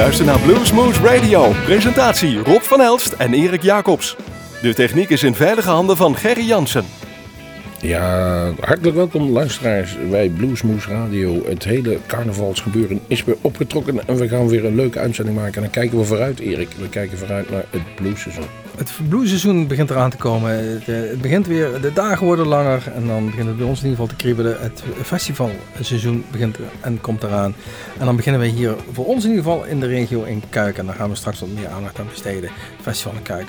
luistert naar Bluesmoose Radio. Presentatie Rob van Elst en Erik Jacobs. De techniek is in veilige handen van Gerry Jansen. Ja, hartelijk welkom luisteraars bij Bluesmoose Radio. Het hele carnavalsgebeuren is weer opgetrokken en we gaan weer een leuke uitzending maken. En dan kijken we vooruit, Erik. We kijken vooruit naar het bluesseizoen. Het bluesseizoen begint eraan te komen. Het, eh, het begint weer, de dagen worden langer en dan begint het bij ons in ieder geval te kriebelen. Het festivalseizoen begint en komt eraan. En dan beginnen we hier voor ons in ieder geval in de regio in Kuik. En daar gaan we straks wat meer aandacht aan besteden. Festival in Kuik.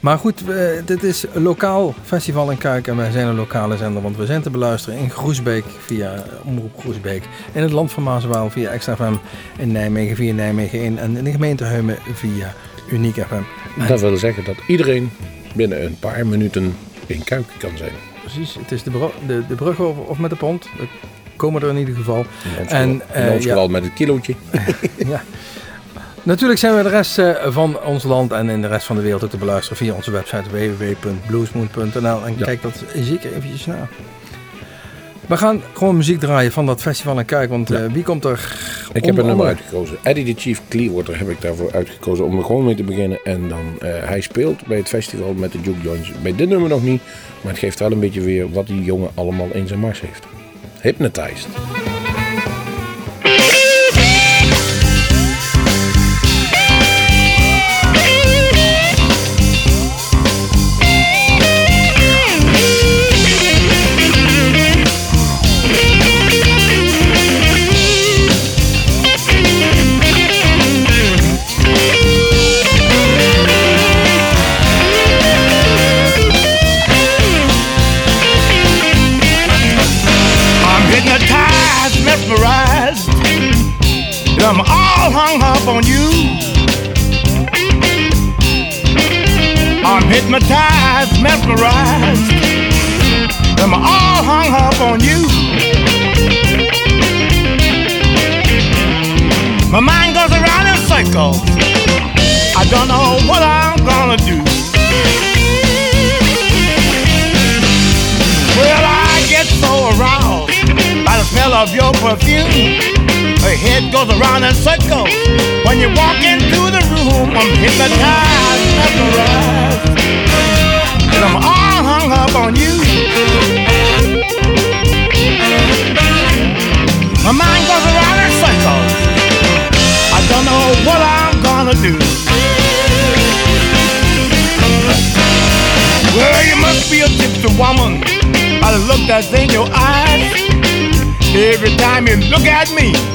Maar goed, dit is lokaal festival in Kuik en wij zijn een lokale zender. Want we zijn te beluisteren in Groesbeek via Omroep Groesbeek. In het land van Maaswaal via Extra. In Nijmegen via Nijmegen 1. En in de gemeente Heumen via Uniek FM. Dat wil zeggen dat iedereen binnen een paar minuten in Kuik kan zijn. Precies, het is de, bro- de, de brug over, of met de pont. We komen er in ieder geval. In ons, En, in eh, ja. geval met het kilootje. ja. Natuurlijk zijn we de rest eh, van ons land en in de rest van de wereld ook te beluisteren via onze website www.bluesmoon.nl. En Ja. kijk dat zeker eventjes na. We gaan gewoon muziek draaien van dat festival in Kuik. Want eh, wie komt er? Ik heb een nummer uitgekozen. Eddie the Chief Clearwater heb ik daarvoor uitgekozen om er gewoon mee te beginnen. En dan, eh, hij speelt bij het festival met de Juke Joints. Bij dit nummer nog niet, maar het geeft wel een beetje weer wat die jongen allemaal in zijn mars heeft. Hypnotized. You look at me,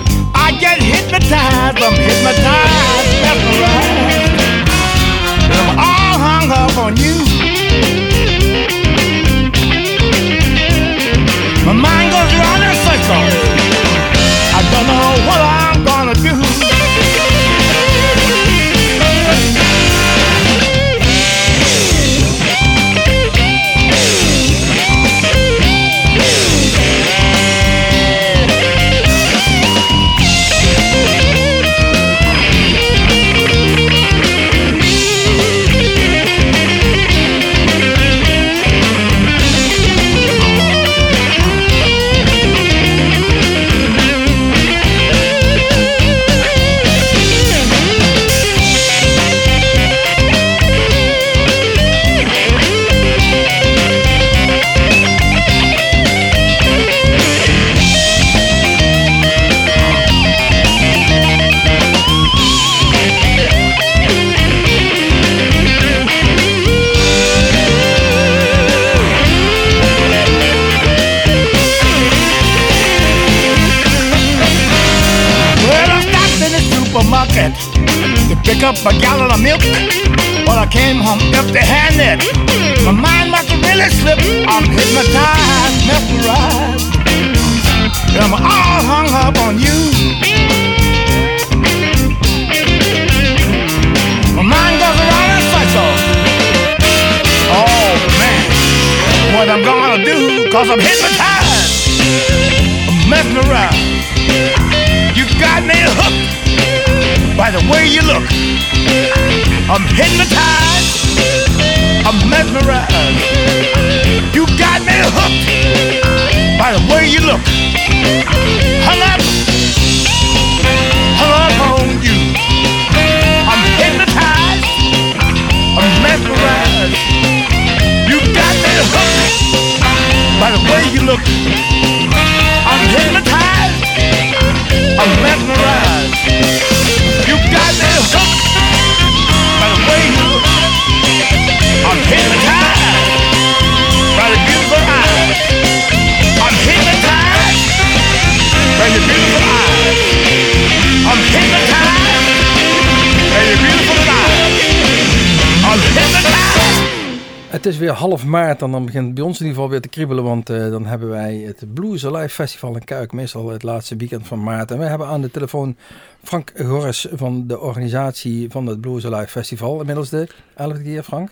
is weer half maart en dan begint bij ons in ieder geval weer te kriebelen. Want eh, dan hebben wij het Blues Alive Festival in Kuik. Meestal het laatste weekend van maart. En wij hebben aan de telefoon Frank Gorres van de organisatie van het Blues Alive Festival. Inmiddels de 11e keer, Frank.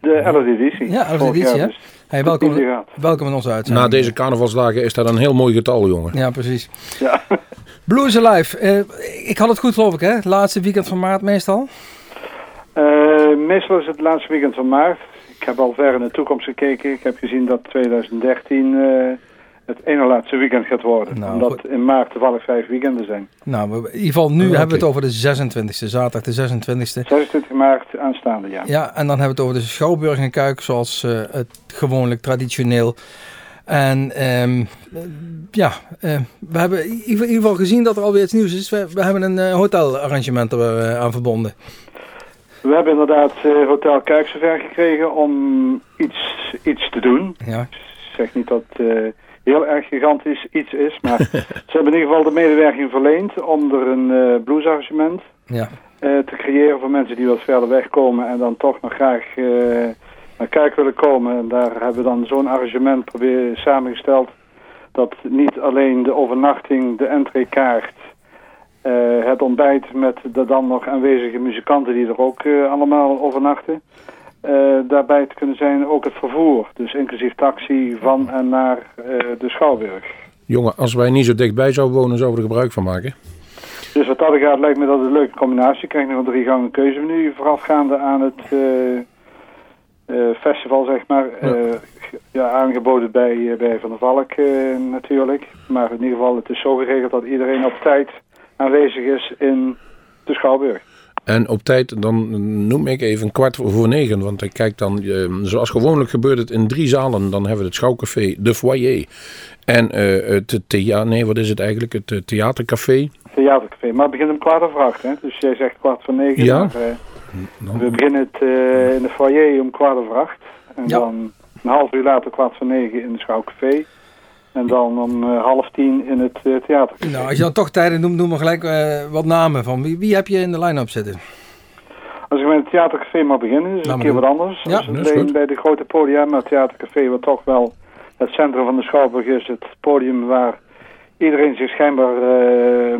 De 11e editie. Ja, 11e Vorig editie, hè? dus. Hey, welkom, welkom in onze uitzending. Na deze carnavalsdagen is dat een heel mooi getal, jongen. Ja, precies. Ja. Blues Alive. eh, ik had het goed geloof ik, hè? Laatste weekend van maart meestal. Eh, meestal is het laatste weekend van maart. Ik heb al ver in de toekomst gekeken. Ik heb gezien dat 2013 eh, het ene laatste weekend gaat worden. Nou, omdat goed. in maart toevallig vijf weekenden zijn. Nou, in ieder geval nu Oh, hebben we het over de 26e, zaterdag de 26e. 26 maart aanstaande, ja. Ja, en dan hebben we het over de Schouwburg en Kuik, zoals eh, het gewoonlijk traditioneel. En ehm, eh, ja, we hebben in ieder geval gezien dat er alweer iets nieuws is. We, we hebben een hotelarrangement er aan verbonden. We hebben inderdaad eh, Hotel zover gekregen om iets, iets te doen. Ja, Ik zeg niet dat het eh, heel erg gigantisch iets is, maar ze hebben in ieder geval de medewerking verleend om er een eh bluesarrangement ja. te creëren voor mensen die wat verder wegkomen en dan toch nog graag naar Kuik willen komen. En daar hebben we dan zo'n arrangement proberen samengesteld dat niet alleen de overnachting, de entreekaart, eh, het ontbijt met de dan nog aanwezige muzikanten die er ook eh, allemaal overnachten, eh, daarbij te kunnen zijn ook het vervoer. Dus inclusief taxi van en naar de Schouwburg. Jongen, als wij niet zo dichtbij zouden wonen, zouden we er gebruik van maken. Dus wat dat gaat lijkt me dat een leuke combinatie. Je krijgt nog een drie gangen keuzemenu voorafgaande aan het festival, zeg maar. Ja. Ja, aangeboden bij, bij Van der Valk natuurlijk. Maar in ieder geval, het is zo geregeld dat iedereen op tijd aanwezig is in de Schouwburg. En op tijd, dan noem ik even een kwart voor negen. Want ik kijk dan, eh, zoals gewoonlijk gebeurt het in drie zalen. Dan hebben we het schouwcafé, de foyer. En eh, het theater, nee wat is het eigenlijk? Het eh, theatercafé. Theatercafé. Maar het begint om kwart over acht, hè? Dus jij zegt kwart voor negen. Ja. Maar, eh, we beginnen het eh, in de foyer om kwart over acht. En Ja. dan een half uur later kwart voor negen in de Schouwcafé. En dan om eh, half tien in het eh, theatercafé. Nou, als je dan toch tijden noemt, noem maar gelijk eh, wat namen van wie, wie heb je in de line-up zitten. Als ik met het theatercafé mag beginnen, is Laat een maar keer wat anders. Ja, goed. bij de grote podia, maar het theatercafé wat toch wel het centrum van de Schouwburg is. Het podium waar iedereen zich schijnbaar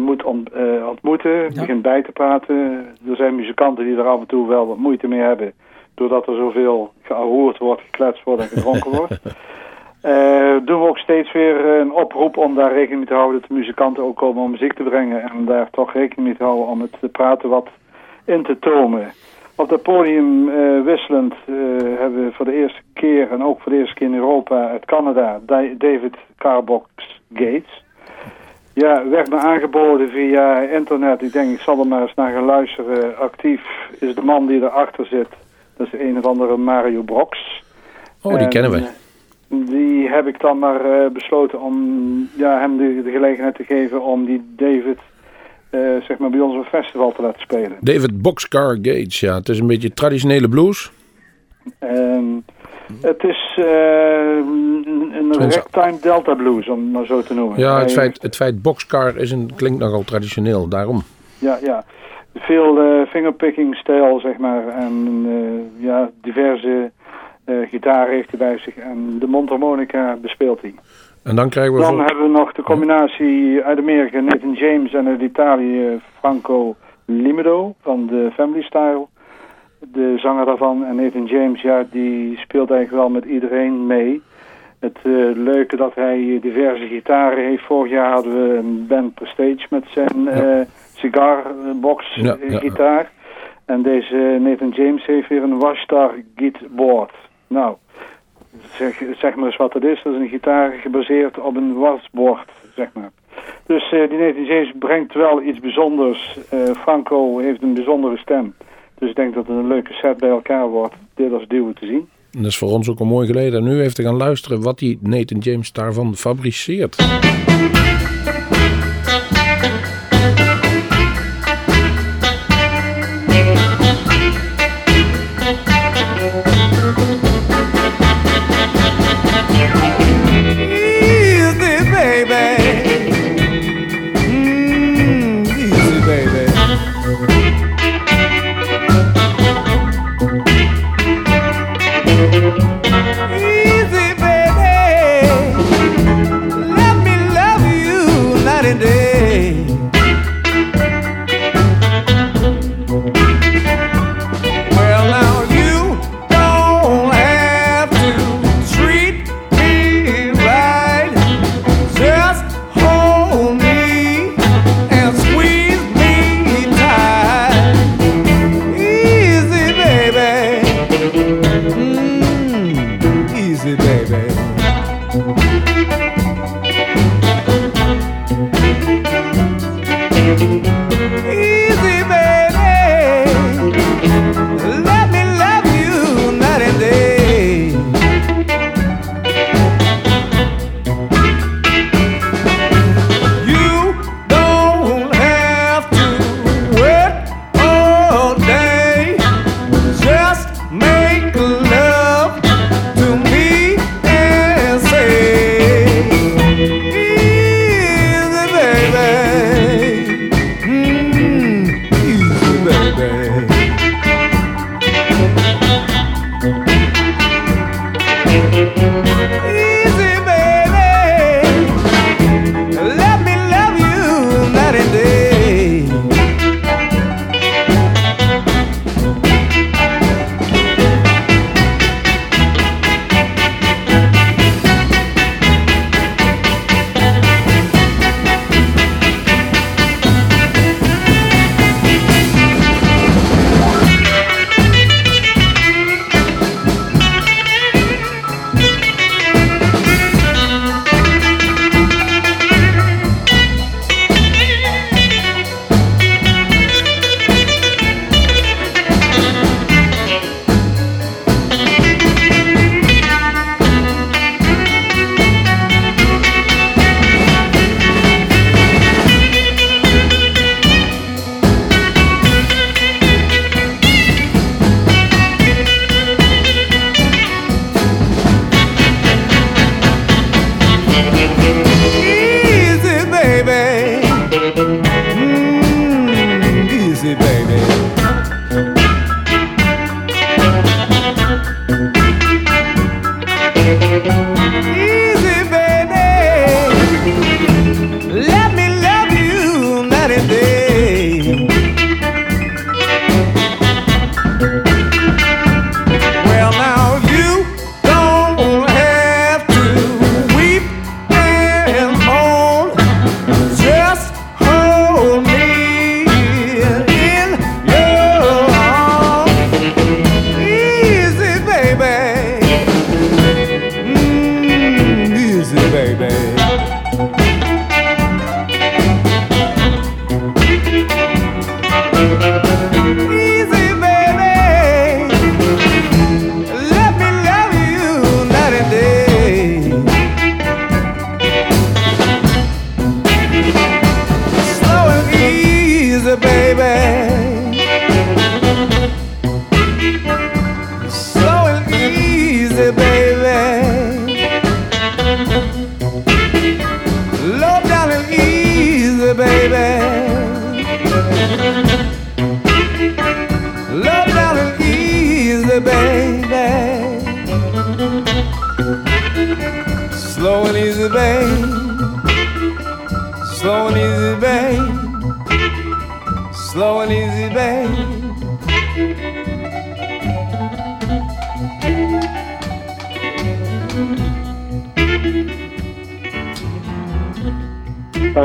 moet ont- ontmoeten, begint bij te praten. Er zijn muzikanten die er af en toe wel wat moeite mee hebben, doordat er zoveel gehoord wordt, gekletst wordt en gedronken wordt. Eh, doen we ook steeds weer eh, een oproep om daar rekening mee te houden dat de muzikanten ook komen om muziek te brengen en daar toch rekening mee te houden om het te praten wat in te tomen. Op het podium eh, wisselend hebben we voor de eerste keer en ook voor de eerste keer in Europa uit Canada David Carbox Gates. Ja, werd me aangeboden via internet. Ik denk ik zal er maar eens naar gaan luisteren. Actief is de man die erachter zit. Dat is een of andere Mario Brox. Oh, die En, kennen we. Die heb ik dan maar eh, besloten om ja, hem de, de gelegenheid te geven om die David eh, zeg maar bij ons op een festival te laten spelen. David Boxcar Gates, ja. Het is een beetje traditionele blues. Ehm, het is eh, een ragtime delta blues, om het maar zo te noemen. Ja, het feit, het feit boxcar is een, klinkt nogal traditioneel, daarom. Ja, ja. Veel fingerpicking stijl, zeg maar. En ja, diverse eh gitaren heeft hij bij zich. En de mondharmonica bespeelt hij. En dan krijgen we... Dan hebben we nog de combinatie uit Amerika, Nathan James en uit Italië, Franco Limido van de Family Style. De zanger daarvan. En Nathan James, ja, die speelt eigenlijk wel met iedereen mee. Het eh, leuke dat hij diverse gitaren heeft. Vorig jaar hadden we een band Prestige met zijn cigarbox Ja, eh, ja. gitaar. En deze Nathan James heeft weer een Washtar Gitboard. Nou, zeg, zeg maar eens wat het is. Dat is een gitaar gebaseerd op een wasbord, zeg maar. Dus eh, die James brengt wel iets bijzonders. Eh, Franco heeft een bijzondere stem. Dus ik denk dat het een leuke set bij elkaar wordt. Dit als duo te zien. Dat is voor ons ook een mooi geleden. En nu even te gaan luisteren wat die Nathan James daarvan fabriceert.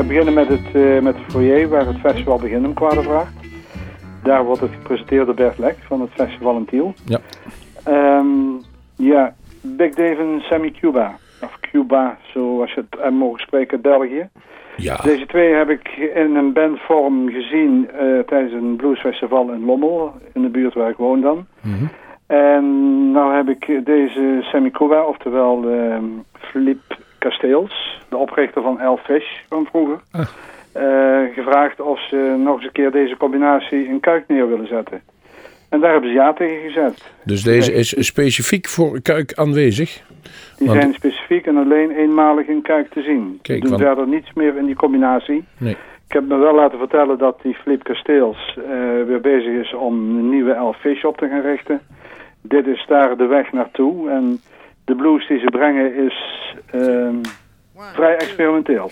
Beginnen met het, uh, met het foyer waar het festival begint om kwart vraagt. Daar wordt het gepresenteerd door Bert Lek van het festival in Tiel. Ja. Um, ja, Big Dave en Sammy Cuba. Of Cuba, zoals je het mogen spreken, België. Ja. Deze twee heb ik in een bandvorm gezien uh, tijdens een bluesfestival in Lommel, in de buurt waar ik woon dan. Mm En nou heb ik deze Sammy Cuba, oftewel uh, Philip Kasteels, de oprichter van Elfish van vroeger, Ah. uh, gevraagd of ze nog eens een keer deze combinatie in Kuik neer willen zetten. En daar hebben ze ja tegen gezet. Dus deze is specifiek voor Kuik aanwezig? Die Want- zijn specifiek en alleen eenmalig in Kuik te zien. Kijk, Ze doen want- verder niets meer in die combinatie. Nee. Ik heb me wel laten vertellen dat die Philippe Kasteels eh, weer bezig is om een nieuwe Elf Fish op te gaan richten. Dit is daar de weg naartoe. En de blues die ze brengen is ehm, vrij experimenteel.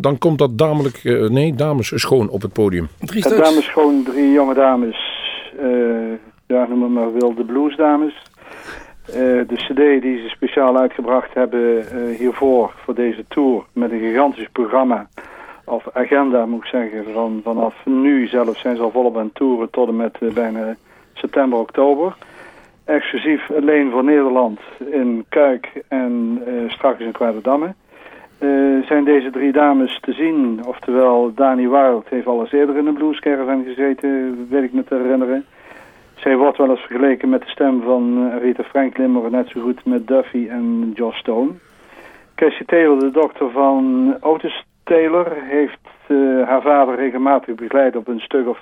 Dan komt, dan komt dat damelijk, eh, nee, dames schoon op het podium. Drie Het stuks. dames gewoon drie jonge dames. eh ja, noem het maar wilde bluesdames. Eh de cd die ze speciaal uitgebracht hebben eh, hiervoor, voor deze tour. Met een gigantisch programma. Of agenda moet ik zeggen. Van, vanaf nu zelf zijn ze al volop aan het toeren tot en met eh, bijna september, oktober. Exclusief alleen voor Nederland in Kuik en eh, straks in Kwaarderdamme. Eh, zijn deze drie dames te zien. Oftewel, Dani Wild heeft al eens eerder in een blues caravan gezeten, weet ik me te herinneren. Zij wordt wel eens vergeleken met de stem van Rita Franklin, maar net zo goed met Duffy en Josh Stone. Cassie Taylor, de dochter van Otis Taylor, heeft eh, haar vader regelmatig begeleid op een stuk of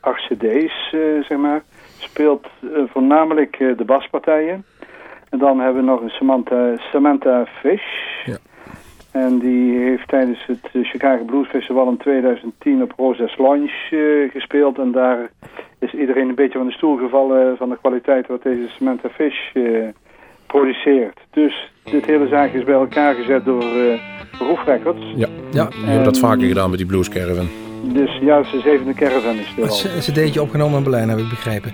acht cd's, eh, zeg maar. Speelt voornamelijk de baspartijen. En dan hebben we nog Samantha, Samantha Fish. Ja. En die heeft tijdens het eh, Chicago Blues Festival in 2010 op Rosa's Lounge eh, gespeeld. En daar is iedereen een beetje van de stoel gevallen van de kwaliteit wat deze Samantha Fish eh, produceert. Dus dit hele zaak is bij elkaar gezet door uh, Roof Records. Ja, ja die hebben dat vaker gedaan met die Blues Caravan. Dus ja, ze zevende caravan is caravan is Ze deed je opgenomen in Berlijn, heb ik begrepen.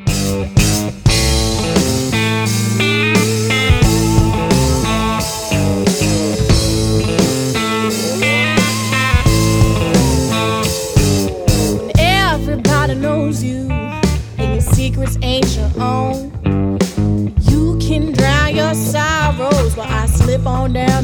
down.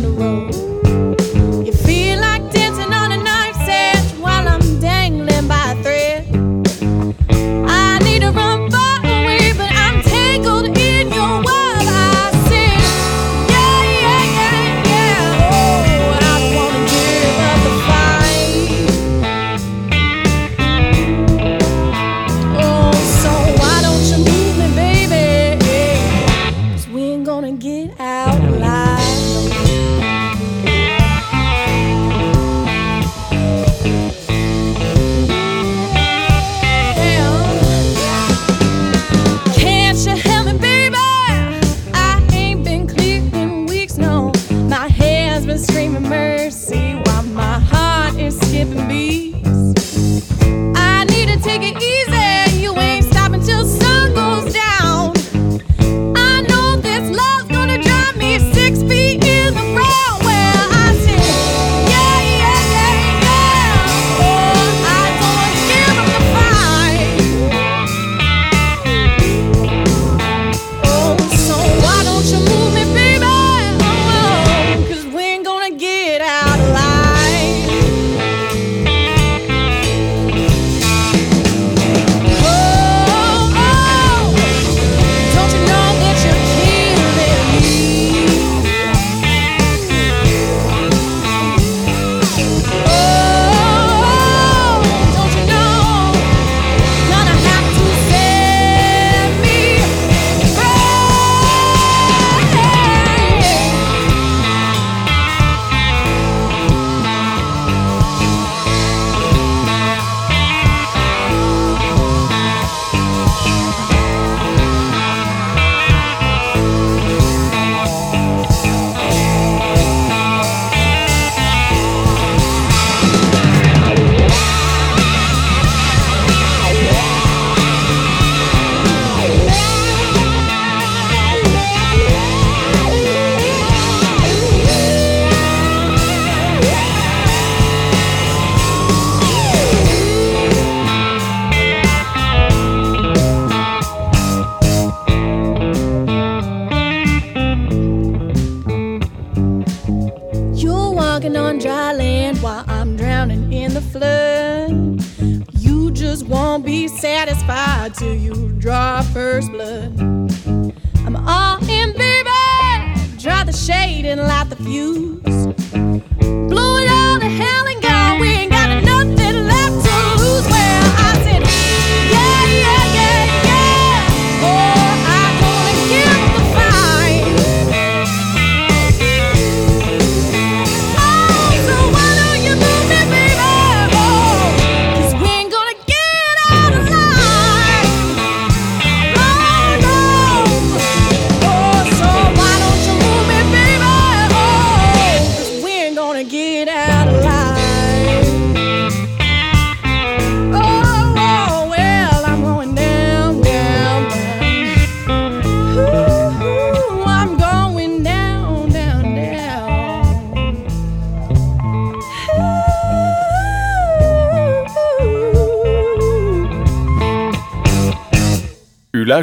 Light the fuse.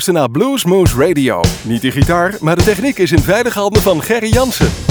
luister Blues Moose Radio. Niet de gitaar, maar de techniek is in veilige handen van Gerry Jansen.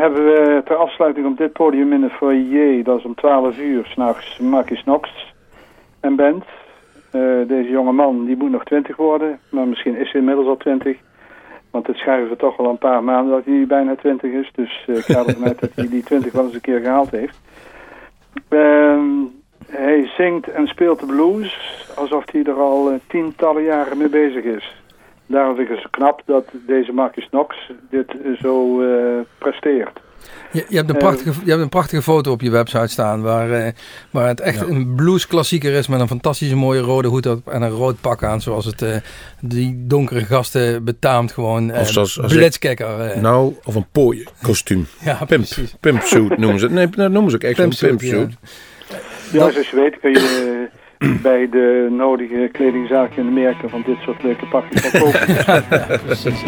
Hebben we ter afsluiting op dit podium in de foyer, dat is om 12 uur, s'nachts Marcus Knox en band. Eh, deze jonge man die moet nog 20 worden, maar misschien is hij inmiddels al 20. Want het schuiven toch al een paar maanden dat hij bijna 20 is. Dus eh, ik ga ervan uit dat hij die 20 wel eens een keer gehaald heeft. Ehm, hij zingt en speelt de blues alsof hij er al eh, tientallen jaren mee bezig is. Daarom vind ik het zo knap dat deze Marcus Knox dit zo eh, presteert. Je, je, hebt een Eh, prachtige, je hebt een prachtige foto op je website staan waar, eh, waar het echt een bluesklassieker is met een fantastische mooie rode hoed op en een rood pak aan zoals het eh, die donkere gasten betaamt gewoon eh, Of zoals- ik- eh. Nou, of een pooie kostuum. ja, Pimp, pimpsuit noemen ze het. Nee, dat noemen ze ook echt zo'n Pimpsuit, ja. Ja, zoals je weet kun je bij de nodige kledingzaken in Amerika van dit soort leuke pakjes wel kopen. Precies.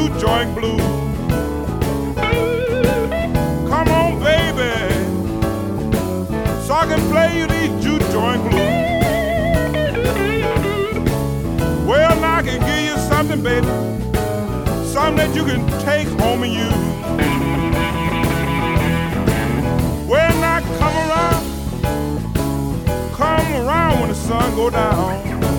Juke joint blues. Come on, baby, so I can play you these juke joint blues. Well, now I can give you something, baby, something that you can take home and use. Well, now come around come around when the sun go down.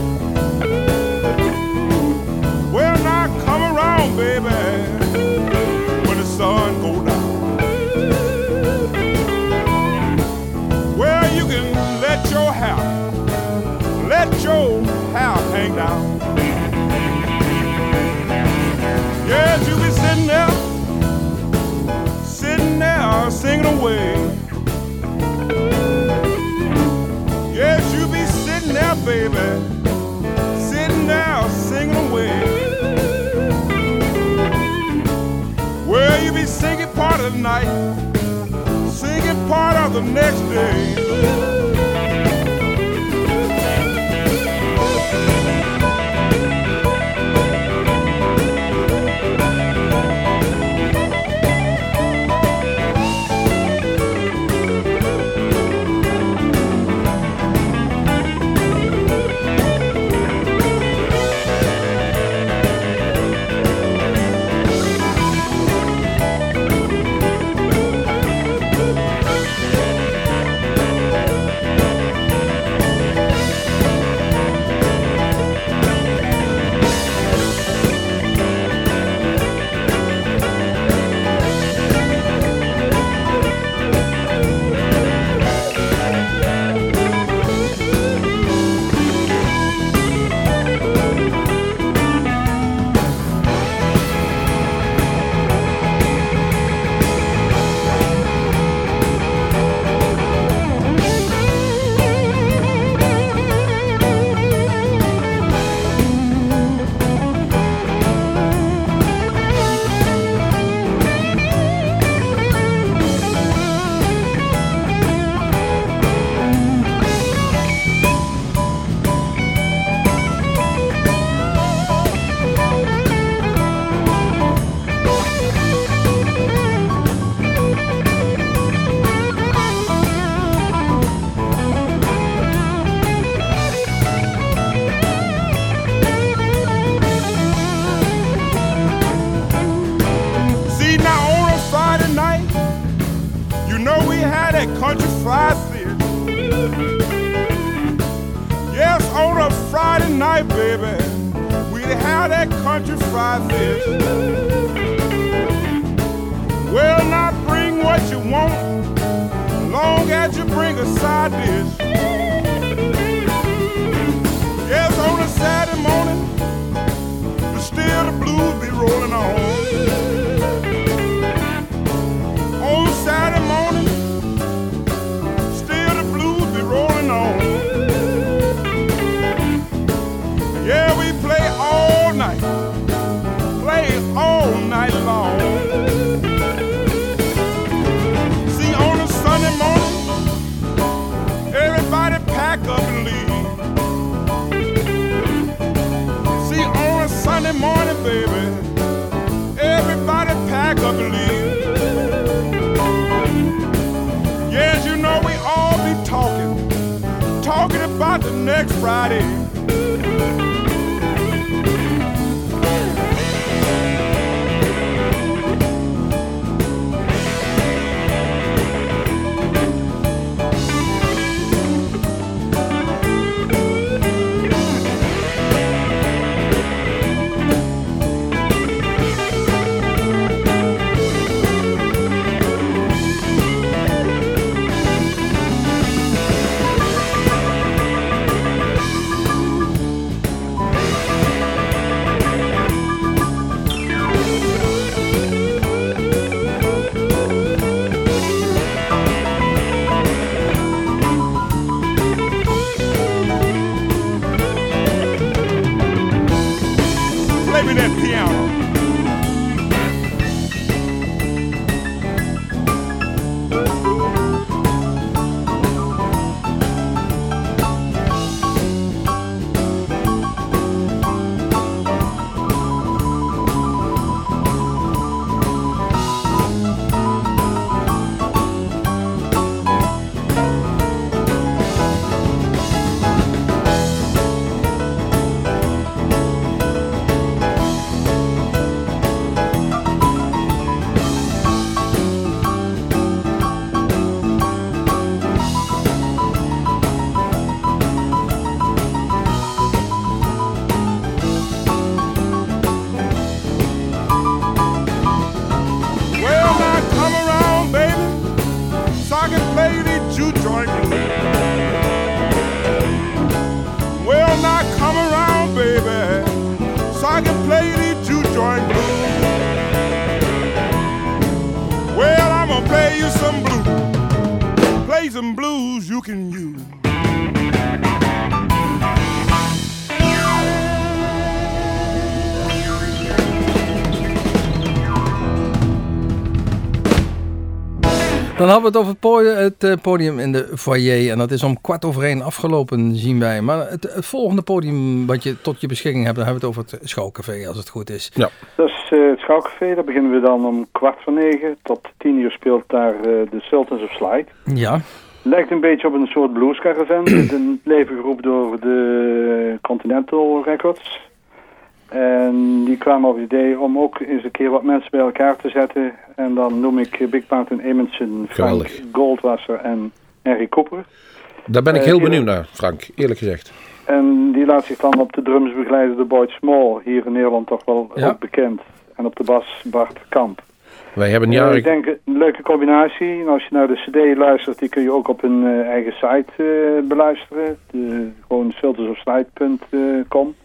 Singing away. Yes, you be sitting there, baby, sitting there singing away. Well, you be singing part of the night, singing part of the next day. About the next Friday. Blues, you can use. Dan hebben we het over het podium, het eh, podium in de foyer. En dat is om kwart over één afgelopen, zien wij. Maar het, het volgende podium wat je tot je beschikking hebt, dan hebben we het over het Schouwcafé, als het goed is. Dat is eh, het Schouwcafé. Daar beginnen we dan om kwart voor negen. Tot tien uur speelt daar eh, de Sultans of Slide. Ja, Lijkt een beetje op een soort bluescaravan. een leven geroepen door de Continental Records. En die kwamen op het idee om ook eens een keer wat mensen bij elkaar te zetten. En dan noem ik Big Mountain Amundsen, Frank Geweldig. Goldwasser en Harry Cooper. Daar ben ik Eh, heel hier- benieuwd naar, Frank. Eerlijk gezegd. En die laat zich dan op de drums begeleiden door Boyd Small. Hier in Nederland toch wel Ja. ook bekend. En op de bas Bart Kamp. Wij hebben Eh, jaren... ik denk een leuke combinatie. En als je naar de cd luistert, die kun je ook op hun eh, eigen site eh, beluisteren. De, gewoon filtersofsite.com.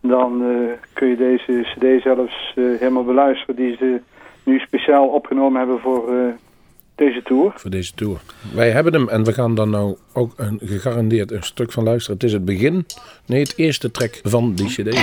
Dan eh, kun je deze cd zelfs eh, helemaal beluisteren die ze nu speciaal opgenomen hebben voor eh, deze tour. voor deze tour. Wij hebben hem en we gaan dan nou ook een, gegarandeerd een stuk van luisteren. Het is het begin, nee het eerste track van die cd.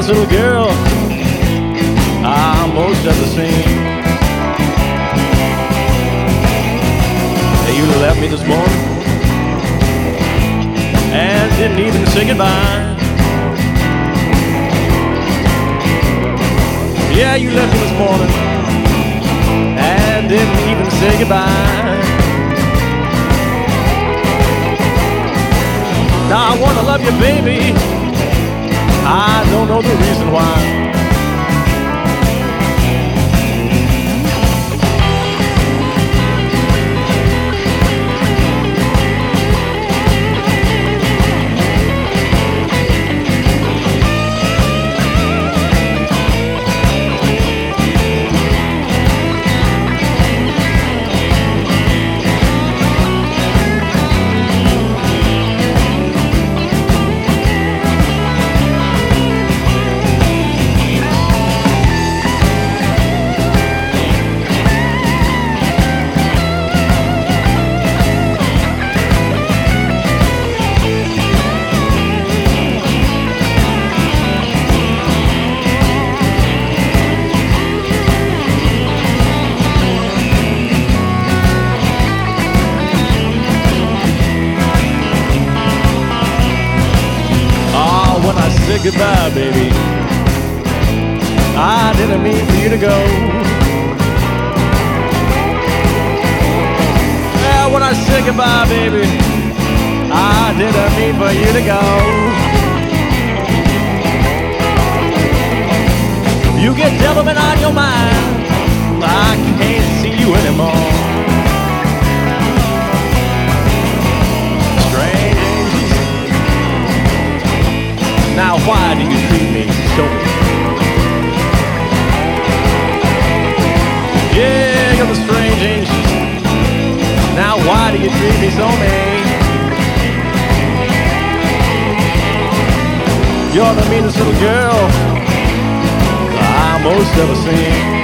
Meanest little girl I most ever seen. Hey, you left me this morning and didn't even say goodbye. Yeah, you left me this morning and didn't even say goodbye. Now I wanna love you, baby. I don't know the reason why. Goodbye, baby, I didn't mean for you to go. Yeah, when I said goodbye, baby, I didn't mean for you to go. You get devilment on your mind, I can't why do you treat me so Yeah, you're the strange angel. Now why do you treat me so mean? You're the meanest little girl I most ever seen.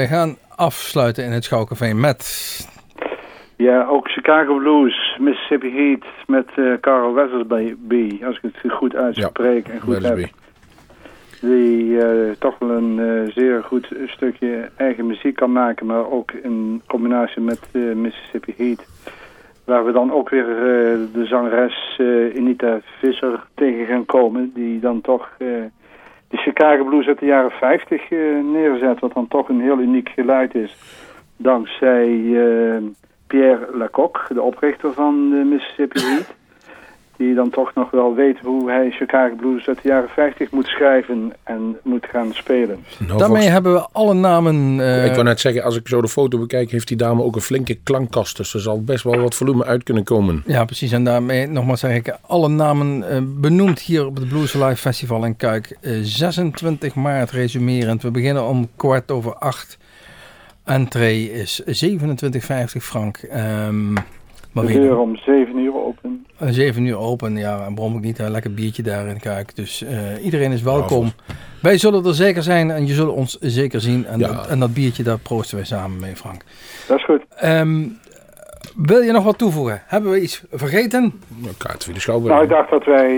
Wij gaan afsluiten in het Schouwcafé met... Ja, ook Chicago Blues, Mississippi Heat met eh, Carl Weathersby, als ik het goed uitspreek en goed Weathersby. heb. Die eh, toch wel een eh, zeer goed stukje eigen muziek kan maken, maar ook in combinatie met Mississippi Heat. Waar we dan ook weer de zangeres Anita Visser tegen gaan komen, die dan toch de Chicago Blues uit de jaren 50 eh, neerzet, wat dan toch een heel uniek geluid is. Dankzij eh, Pierre Lacock, de oprichter van de Mississippi Heat. Die dan toch nog wel weet hoe hij Chicago Blues uit de jaren 50 moet schrijven en moet gaan spelen. Nou, Daarmee hebben we alle namen... eh, ik wou net zeggen, als ik zo de foto bekijk, heeft die dame ook een flinke klankkast. Dus er zal best wel wat volume uit kunnen komen. Ja, precies. En daarmee nogmaals zeg ik alle namen eh, benoemd hier op het Blues Live Festival in Kuik. Eh, 26 maart resumerend. We beginnen om kwart over acht. Entree is 27,50 frank. Ehm maar De weer deur om 7 uur open. 7 uur open. Ja, en waarom ook niet? Een lekker biertje daar in Kuik. Dus eh, iedereen is welkom. Wij zullen er zeker zijn en je zult ons zeker zien. En, Ja. dat, en dat biertje, daar proosten wij samen mee, Frank. Dat is goed. Ehm, Wil je nog wat toevoegen? Hebben we iets vergeten? Nou, kaart voor de schouwburg. Nou, ik dacht dat wij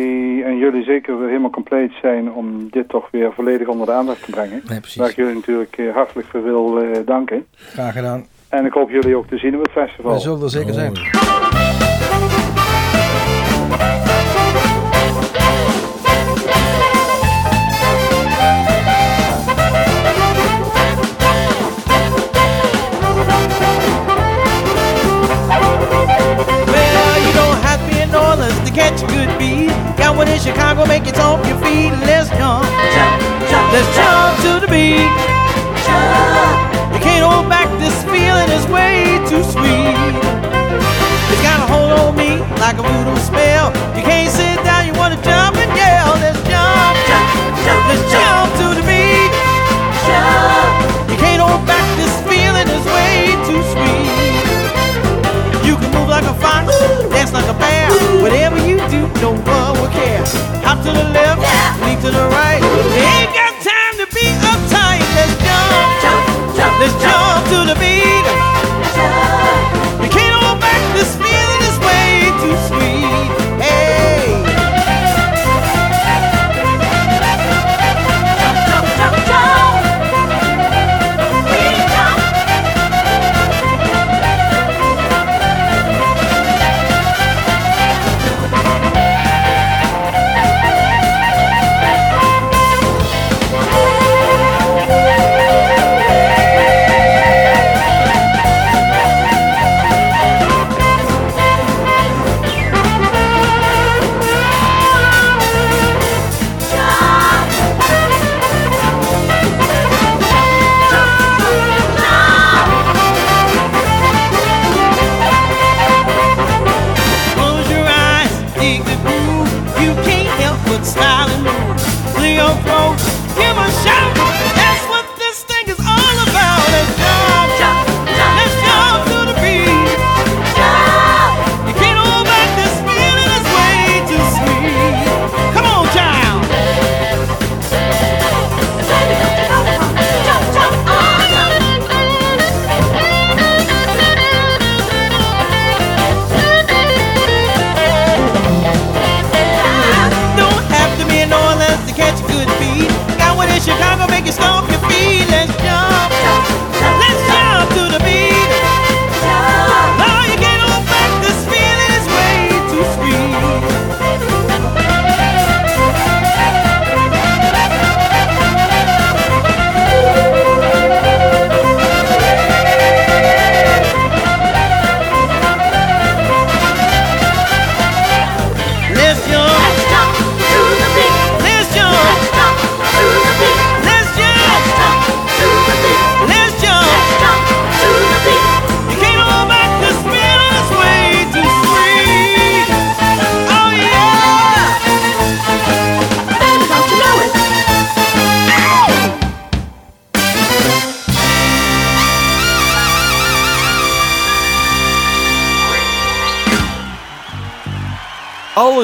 en jullie zeker weer helemaal compleet zijn om dit toch weer volledig onder de aandacht te brengen. Nee, precies. Waar ik jullie natuurlijk eh, hartelijk voor wil eh, danken. Graag gedaan. En ik hoop jullie ook te zien op het festival. We zullen er zeker zijn. Well, catch a good beat. Got one in Chicago, make you stomp your feet. Let's jump, jump, jump, let's jump to the beat. Jump. You can't hold back this feeling, it's way too sweet. It's got a hold on me like a voodoo spell. You can't sit down, you wanna jump and yell. Let's jump, jump, jump let's jump to the beat. Jump. You can't hold back this feeling, it's way too sweet. Like a fox, dance like a bear. Whatever you do, no one will care. Hop to the left, leap to the right. Ain't got time to be uptight. Let's jump, let's jump to the beat.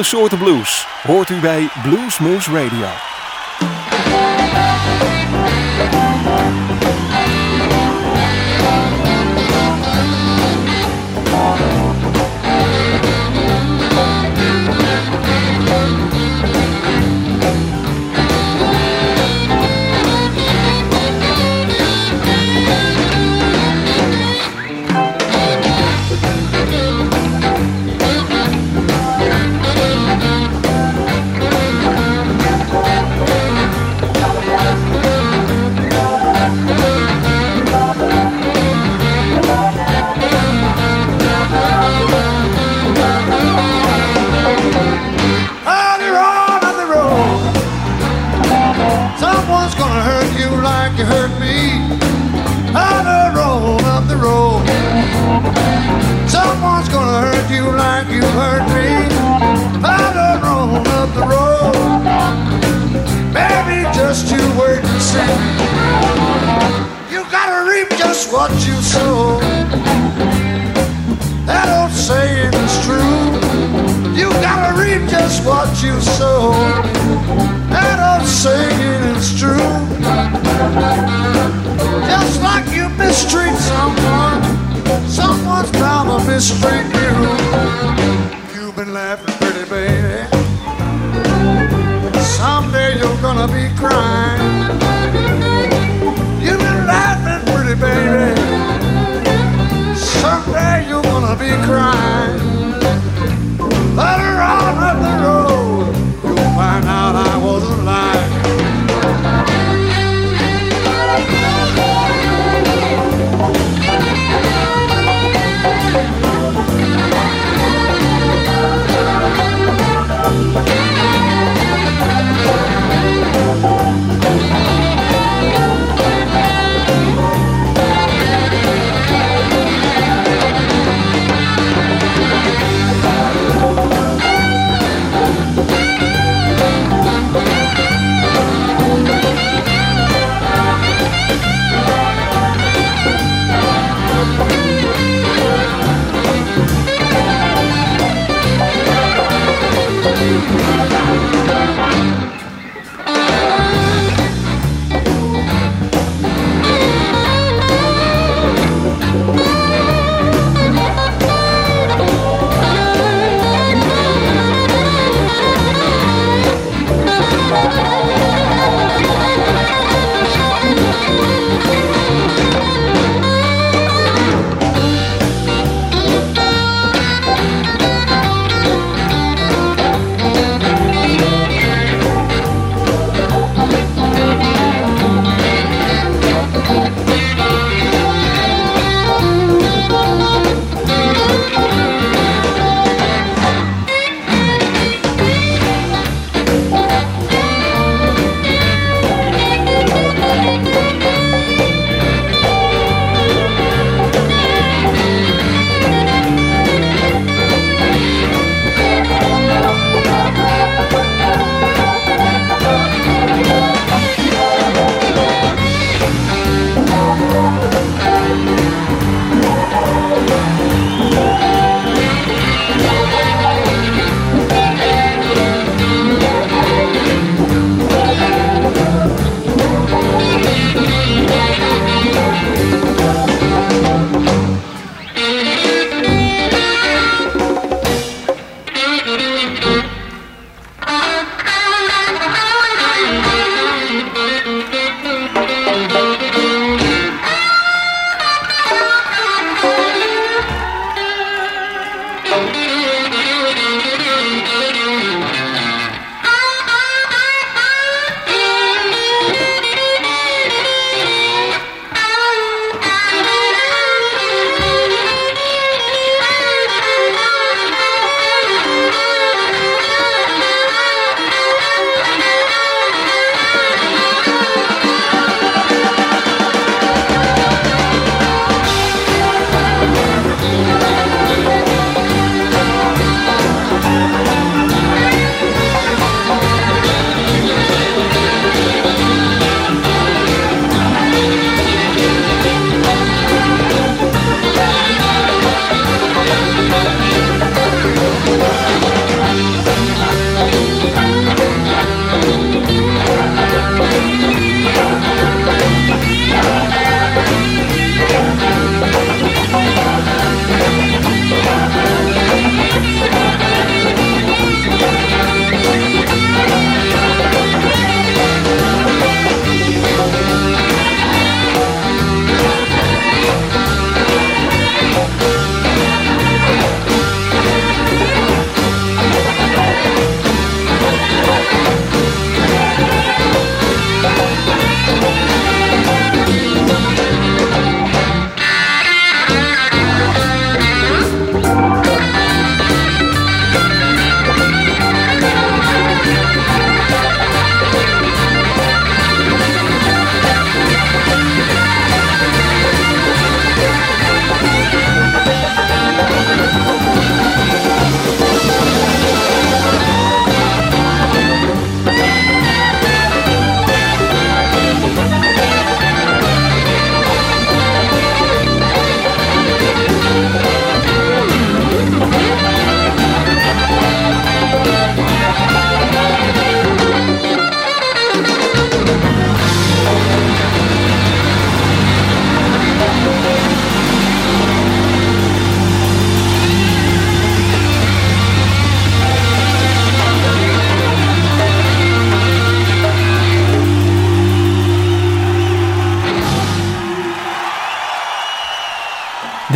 Soorten blues hoort u bij Bluesmoose Radio.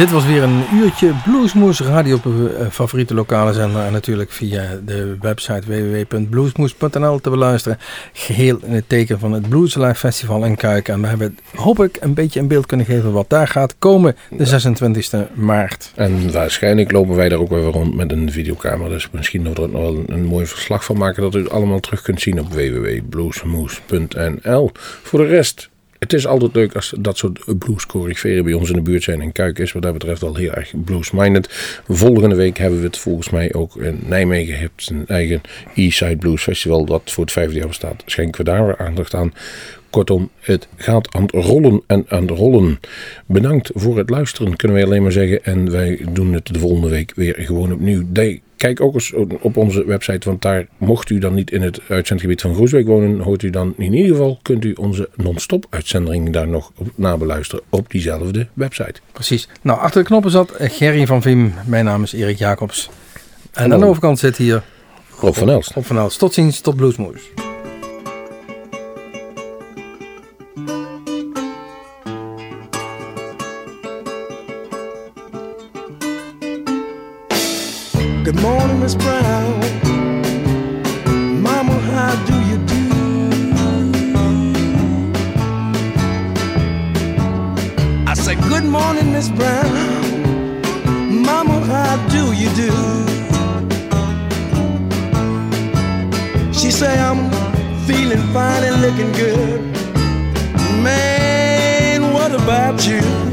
Dit was weer een uurtje Bluesmoes radio favoriete lokale zender. En natuurlijk via de website www.bluesmoes.nl te beluisteren. Geheel in het teken van het Blues Live Festival in Kuik. En we hebben hoop ik een beetje een beeld kunnen geven wat daar gaat komen de 26e maart. En waarschijnlijk lopen wij daar ook weer rond met een videocamera. Dus misschien dat er nog wel een, een mooi verslag van maken. Dat u het allemaal terug kunt zien op www.bluesmoes.nl. Voor de rest, het is altijd leuk als dat soort bluescoriferen bij ons in de buurt zijn. En Kuik is wat dat betreft al heel erg blues-minded. Volgende week hebben we het volgens mij ook in Nijmegen. heeft zijn eigen Eastside Blues Festival. Dat voor het vijfde jaar bestaat. Schenken we daar weer aandacht aan. Kortom, het gaat aan het rollen en aan het rollen. Bedankt voor het luisteren, kunnen wij alleen maar zeggen. En wij doen het de volgende week weer gewoon opnieuw. De- Kijk ook eens op onze website, want daar mocht u dan niet in het uitzendgebied van Groesbeek wonen, hoort u dan in ieder geval, kunt u onze non-stop uitzending daar nog op nabeluisteren op diezelfde website. Precies. Nou, achter de knoppen zat Gerry van Viem. Mijn naam is Erik Jacobs. En aan de overkant zit hier Rob van Elst. Rob van Els. Tot ziens, tot Bluesmoes. Good morning, Miss Brown. Mama, how do you do? I said, Good morning, Miss Brown. Mama, how do you do? She say, I'm feeling fine and looking good. Man, what about you?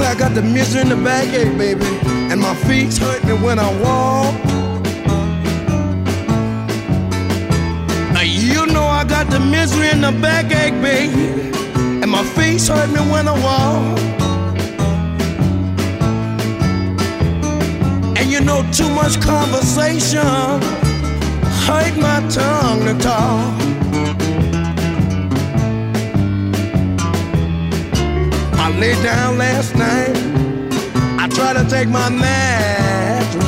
I I got the misery in the backache, baby, and my feet hurt me when I walk. Now you know I got the misery in the backache, baby, and my feet hurt me when I walk. And you know too much conversation hurt my tongue to talk. I lay down last night. I try to take my mattress.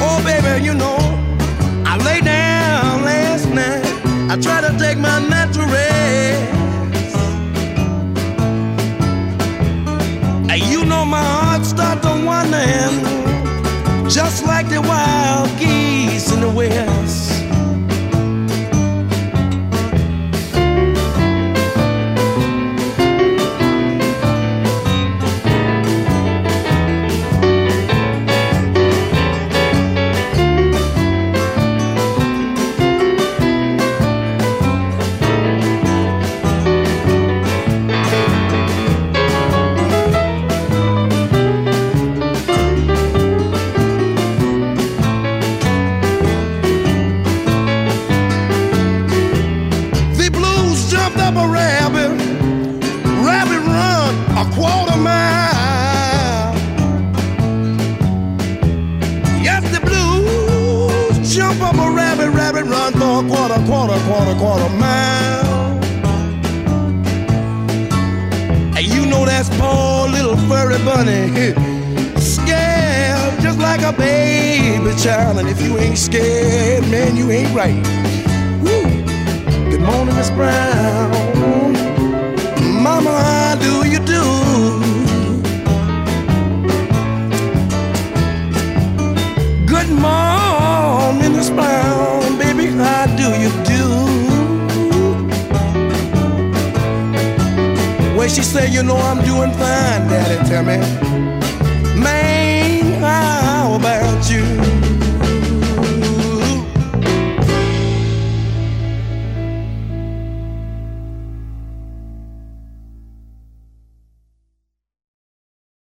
Oh, baby, you know, I lay down last night. I tried to take my mattress. And you know my heart started to wondering, just like the wild geese in the west.